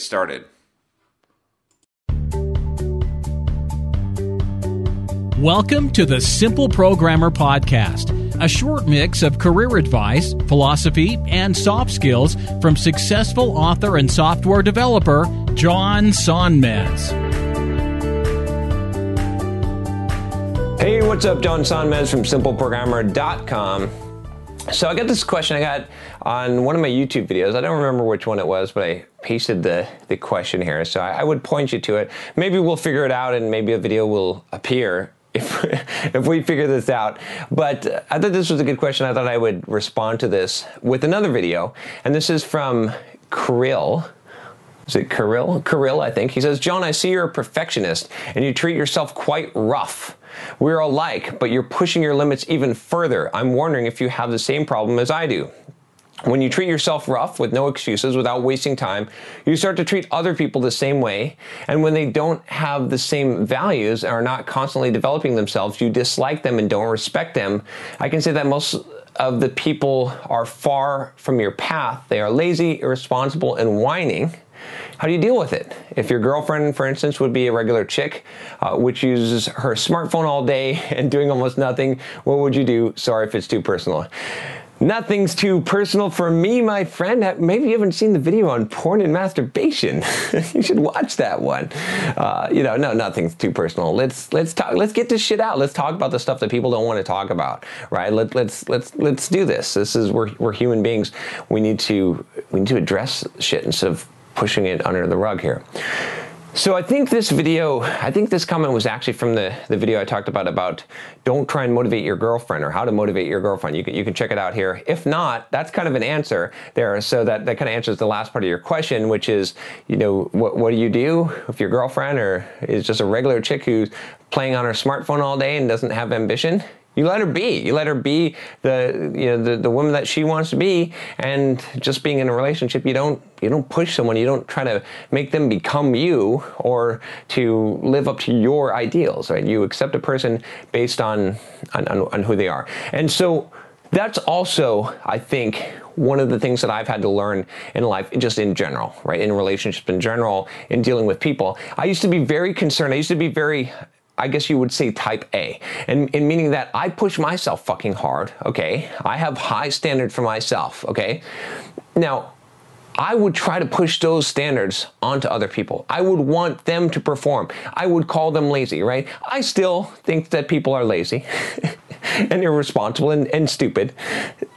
started. Welcome to the Simple Programmer Podcast, a short mix of career advice, philosophy, and soft skills from successful author and software developer John Sonmez. Hey, what's up? John Sonmez from simpleprogrammer.com. So I got this question I got on one of my YouTube videos. I don't remember which one it was, but I pasted the, the question here. So I, I would point you to it. Maybe we'll figure it out and maybe a video will appear if, if we figure this out. But I thought this was a good question. I thought I would respond to this with another video. And this is from Krill. Is it Kirill? Kirill, I think. He says, John, I see you're a perfectionist and you treat yourself quite rough. We're alike, but you're pushing your limits even further. I'm wondering if you have the same problem as I do. When you treat yourself rough with no excuses, without wasting time, you start to treat other people the same way. And when they don't have the same values and are not constantly developing themselves, you dislike them and don't respect them. I can say that most of the people are far from your path. They are lazy, irresponsible, and whining. How do you deal with it? If your girlfriend, for instance, would be a regular chick, uh, which uses her smartphone all day and doing almost nothing, what would you do? Sorry if it's too personal. Nothing's too personal for me, my friend. Maybe you haven't seen the video on porn and masturbation. you should watch that one. Uh, you know, no, nothing's too personal. Let's let's talk. Let's get this shit out. Let's talk about the stuff that people don't want to talk about. Right? Let, let's let's let's do this. This is we're we're human beings. We need to we need to address shit instead of pushing it under the rug here. So I think this video, I think this comment was actually from the, the video I talked about about don't try and motivate your girlfriend or how to motivate your girlfriend. You can, you can check it out here. If not, that's kind of an answer there. So that, that kind of answers the last part of your question, which is, you know, what, what do you do if your girlfriend or is just a regular chick who's playing on her smartphone all day and doesn't have ambition? You let her be. You let her be the you know the, the woman that she wants to be, and just being in a relationship, you don't you don't push someone. You don't try to make them become you or to live up to your ideals. Right? You accept a person based on on, on, on who they are, and so that's also I think one of the things that I've had to learn in life, just in general, right? In relationships in general, in dealing with people. I used to be very concerned. I used to be very I guess you would say type A. And, meaning that I push myself fucking hard, okay? I have high standards for myself, okay? Now, I would try to push those standards onto other people. I would want them to perform. I would call them lazy, right? I still think that people are lazy and irresponsible and, and stupid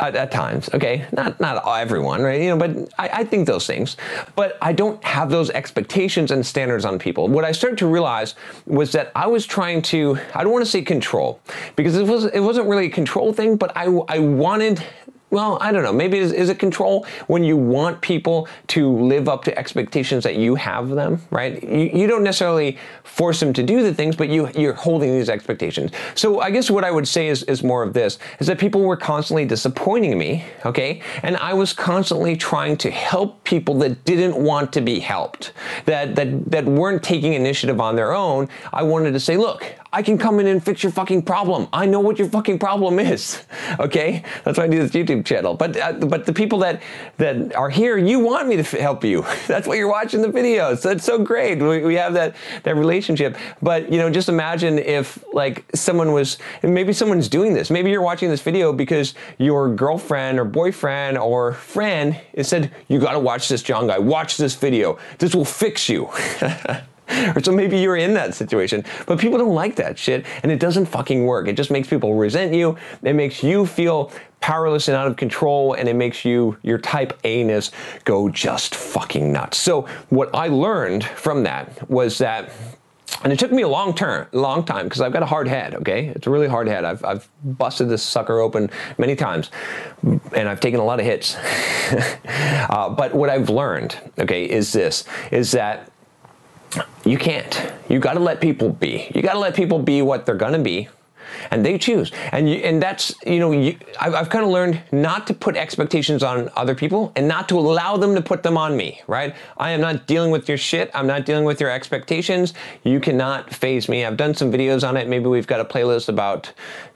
at, at, times. Okay, not not everyone, right? You know, but I, I think those things. But I don't have those expectations and standards on people. What I started to realize was that I was trying to. I don't want to say control because it was it wasn't really a control thing, but I I wanted well, I don't know. Maybe is, is it control when you want people to live up to expectations that you have them, right? You, you don't necessarily force them to do the things, but you you're holding these expectations. So I guess what I would say is, is more of this is that people were constantly disappointing me, okay? And I was constantly trying to help people that didn't want to be helped, that that that weren't taking initiative on their own. I wanted to say, look, I can come in and fix your fucking problem. I know what your fucking problem is. Okay, that's why I do this YouTube channel. But uh, but the people that that are here, you want me to f- help you. That's why you're watching the videos. That's so great. We, we have that that relationship. But you know, just imagine if like someone was maybe someone's doing this. Maybe you're watching this video because your girlfriend or boyfriend or friend said you got to watch this John guy. Watch this video. This will fix you. or so maybe you're in that situation. But people don't like that shit, and it doesn't fucking work. It just makes people resent you. It makes you feel powerless and out of control, and it makes you, your type A-ness, go just fucking nuts. So what I learned from that was that and it took me a long term, long time because I've got a hard head. Okay, it's a really hard head. I've, I've busted this sucker open many times, and I've taken a lot of hits. uh, but what I've learned, okay, is this: is that you can't. You got to let people be. You got to let people be what they're going to be and they choose. And you, and that's you know you, I've, I've kind of learned not to put expectations on other people and not to allow them to put them on me. Right? I am not dealing with your shit. I'm not dealing with your expectations. You cannot faze me. I've done some videos on it. Maybe we've got a playlist about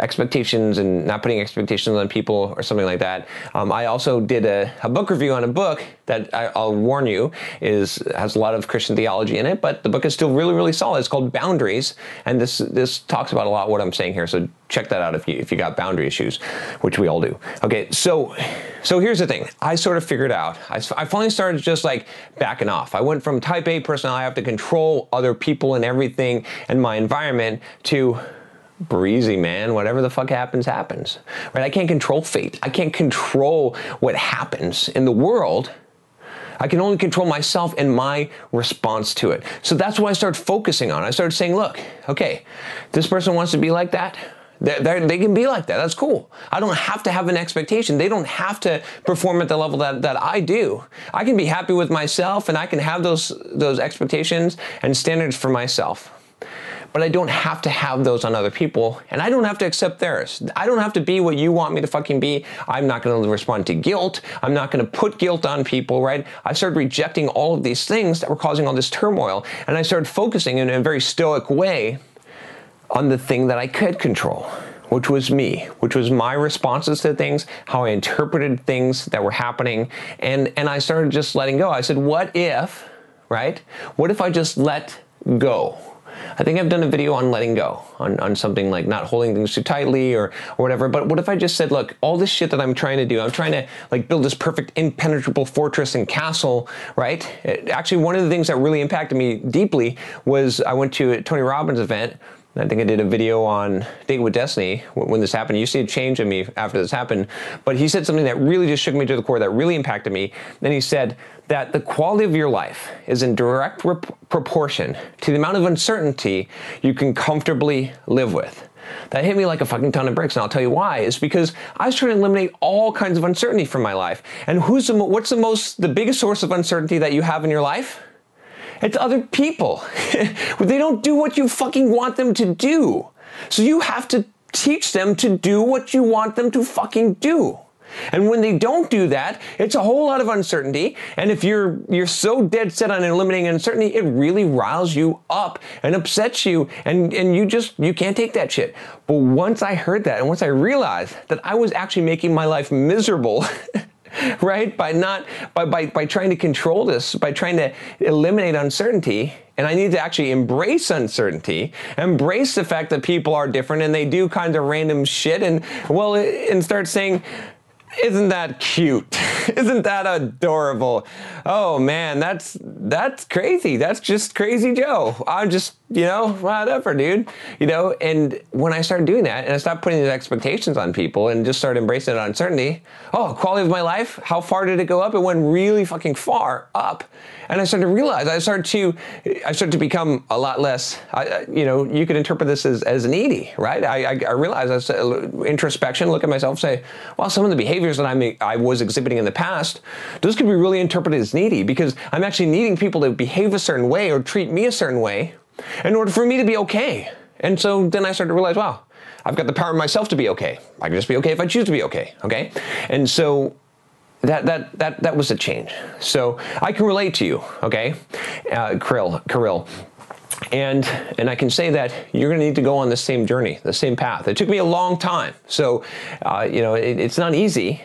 expectations and not putting expectations on people or something like that. Um, I also did a, a, book review on a book that I, will warn you is has a lot of Christian theology in it, but the book is still really really solid. It's called Boundaries, and this this talks about a lot what I'm saying here. So check that out if you if you got boundary issues, which we all do. Okay, so so here's the thing. I sort of figured out. I, I finally started just like backing off. I went from Type A personality, I have to control other people and everything and my environment to breezy, man. Whatever the fuck happens, happens. Right? I can't control fate. I can't control what happens in the world. I can only control myself and my response to it. So that's what I started focusing on. I started saying, look, okay, this person wants to be like that. They're, they're, they can be like that. That's cool. I don't have to have an expectation. They don't have to perform at the level that, that I do. I can be happy with myself and I can have those, those expectations and standards for myself but I don't have to have those on other people, and I don't have to accept theirs. I don't have to be what you want me to fucking be. I'm not going to respond to guilt. I'm not going to put guilt on people, right? I started rejecting all of these things that were causing all this turmoil, and I started focusing in a very stoic way on the thing that I could control which was me, which was my responses to things, how I interpreted things that were happening, and and I started just letting go. I said, "What if, right? What if I just let go?" I think I've done a video on letting go, on, on something like not holding things too tightly or, or whatever. But what if I just said, look, all this shit that I'm trying to do, I'm trying to like build this perfect impenetrable fortress and castle, right? It, actually, one of the things that really impacted me deeply was I went to a Tony Robbins event I think I did a video on Date with Destiny when this happened. You see a change in me after this happened. But he said something that really just shook me to the core, that really impacted me. Then he said that the quality of your life is in direct rep- proportion to the amount of uncertainty you can comfortably live with. That hit me like a fucking ton of bricks, and I'll tell you why. Is because I was trying to eliminate all kinds of uncertainty from my life. And who's the, what's the most, the biggest source of uncertainty that you have in your life? It's other people. they don't do what you fucking want them to do. So you have to teach them to do what you want them to fucking do. And when they don't do that, it's a whole lot of uncertainty. And if you're you're so dead set on eliminating uncertainty, it really riles you up and upsets you and, and you just you can't take that shit. But once I heard that and once I realized that I was actually making my life miserable right? By not by, by by trying to control this, by trying to eliminate uncertainty, and I need to actually embrace uncertainty, embrace the fact that people are different and they do kinds of random shit, and well, and start saying, isn't that cute? Isn't that adorable? Oh man, that's that's crazy. That's just crazy Joe. I'm just, you know, whatever, dude. You know, and when I started doing that and I stopped putting these expectations on people and just started embracing uncertainty, oh, quality of my life, how far did it go up? It went really fucking far up. And I started to realize, I started to, I started to become a lot less, I, you know, you could interpret this as, as needy, right? I, I, I realized, I said, introspection, look at myself, say, well, some of the behavior behaviors that I'm, I was exhibiting in the past, those could be really interpreted as needy because I'm actually needing people to behave a certain way or treat me a certain way in order for me to be okay. And so then I started to realize, wow, I've got the power myself to be okay. I can just be okay if I choose to be okay. Okay. And so that that that that was a change. So I can relate to you, okay, uh, Kirill, Kirill, and and I can say that you're going to need to go on the same journey, the same path. It took me a long time, so uh, you know it, it's not easy.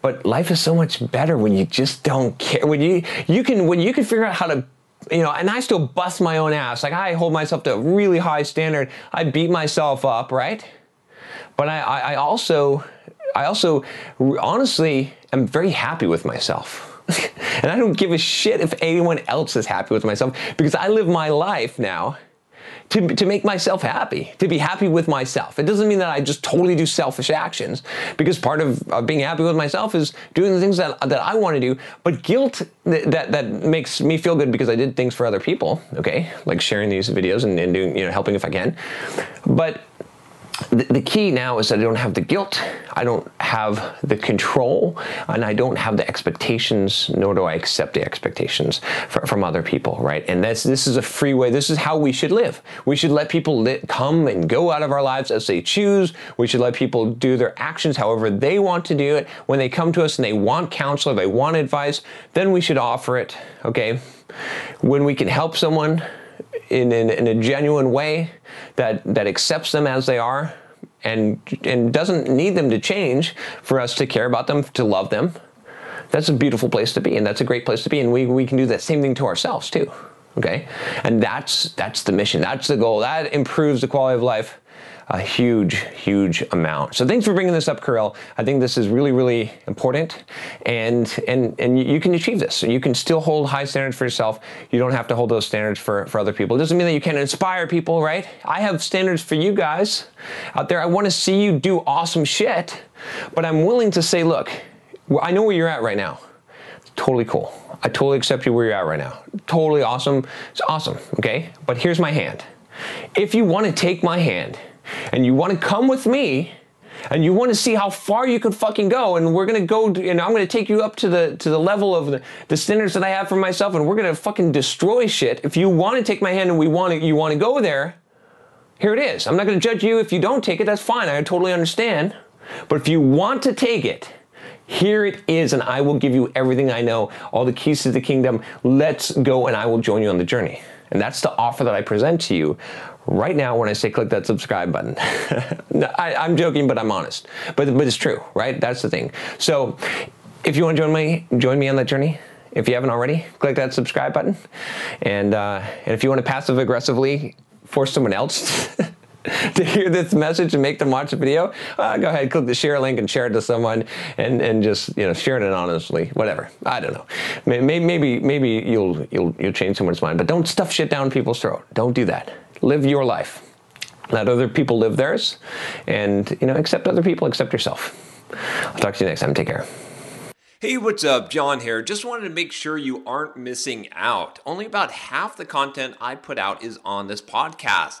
But life is so much better when you just don't care. When you you can when you can figure out how to you know, and I still bust my own ass. Like I hold myself to a really high standard. I beat myself up, right? But I, I also, I also, honestly, am very happy with myself. and I don't give a shit if anyone else is happy with myself because I live my life now to, to make myself happy, to be happy with myself. It doesn't mean that I just totally do selfish actions because part of uh, being happy with myself is doing the things that, that I want to do. But guilt that, that, that makes me feel good because I did things for other people, okay, like sharing these videos and, and doing, you know, helping if I can. But the, key now is that I don't have the guilt, I don't have the control, and I don't have the expectations, nor do I accept the expectations from other people, right? And this this is a free way. This is how we should live. We should let people come and go out of our lives as they choose. We should let people do their actions however they want to do it. When they come to us and they want counsel, they want advice, then we should offer it, okay? When we can help someone, in, in, in, a genuine way that, that accepts them as they are and, and doesn't need them to change for us to care about them, to love them, that's a beautiful place to be. And that's a great place to be. And we, we can do that same thing to ourselves too. Okay. And that's, that's the mission. That's the goal. That improves the quality of life a huge, huge amount. So thanks for bringing this up, Kirill. I think this is really, really important, and and and you can achieve this. You can still hold high standards for yourself. You don't have to hold those standards for for other people. It doesn't mean that you can't inspire people, right? I have standards for you guys out there. I want to see you do awesome shit, but I'm willing to say, look, I know where you're at right now. Totally cool. I totally accept you where you're at right now. Totally awesome. It's awesome. Okay, but here's my hand. If you want to take my hand and you want to come with me and you want to see how far you can fucking go and we're going to go and I'm going to take you up to the to the level of the, the standards that I have for myself and we're going to fucking destroy shit. If you want to take my hand and we want to you want to go there, here it is. I'm not going to judge you if you don't take it. That's fine. I totally understand. But if you want to take it, here it is, and I will give you everything I know, all the keys to the kingdom. Let's go, and I will join you on the journey. And that's the offer that I present to you right now when I say click that subscribe button. I, am joking, but I'm honest. But, but it's true, right? That's the thing. So if you want to join me, join me on that journey. If you haven't already, click that subscribe button. And, uh, and if you want to passive aggressively force someone else to hear this message and make them watch the video, uh, go ahead, click the share link and share it to someone, and, and just you know share it anonymously, whatever. I don't know. Maybe maybe maybe you'll you'll you'll change someone's mind, but don't stuff shit down people's throat. Don't do that. Live your life. Let other people live theirs, and you know accept other people, accept yourself. I'll talk to you next time. Take care. Hey, what's up? John here. Just wanted to make sure you aren't missing out. Only about half the content I put out is on this podcast.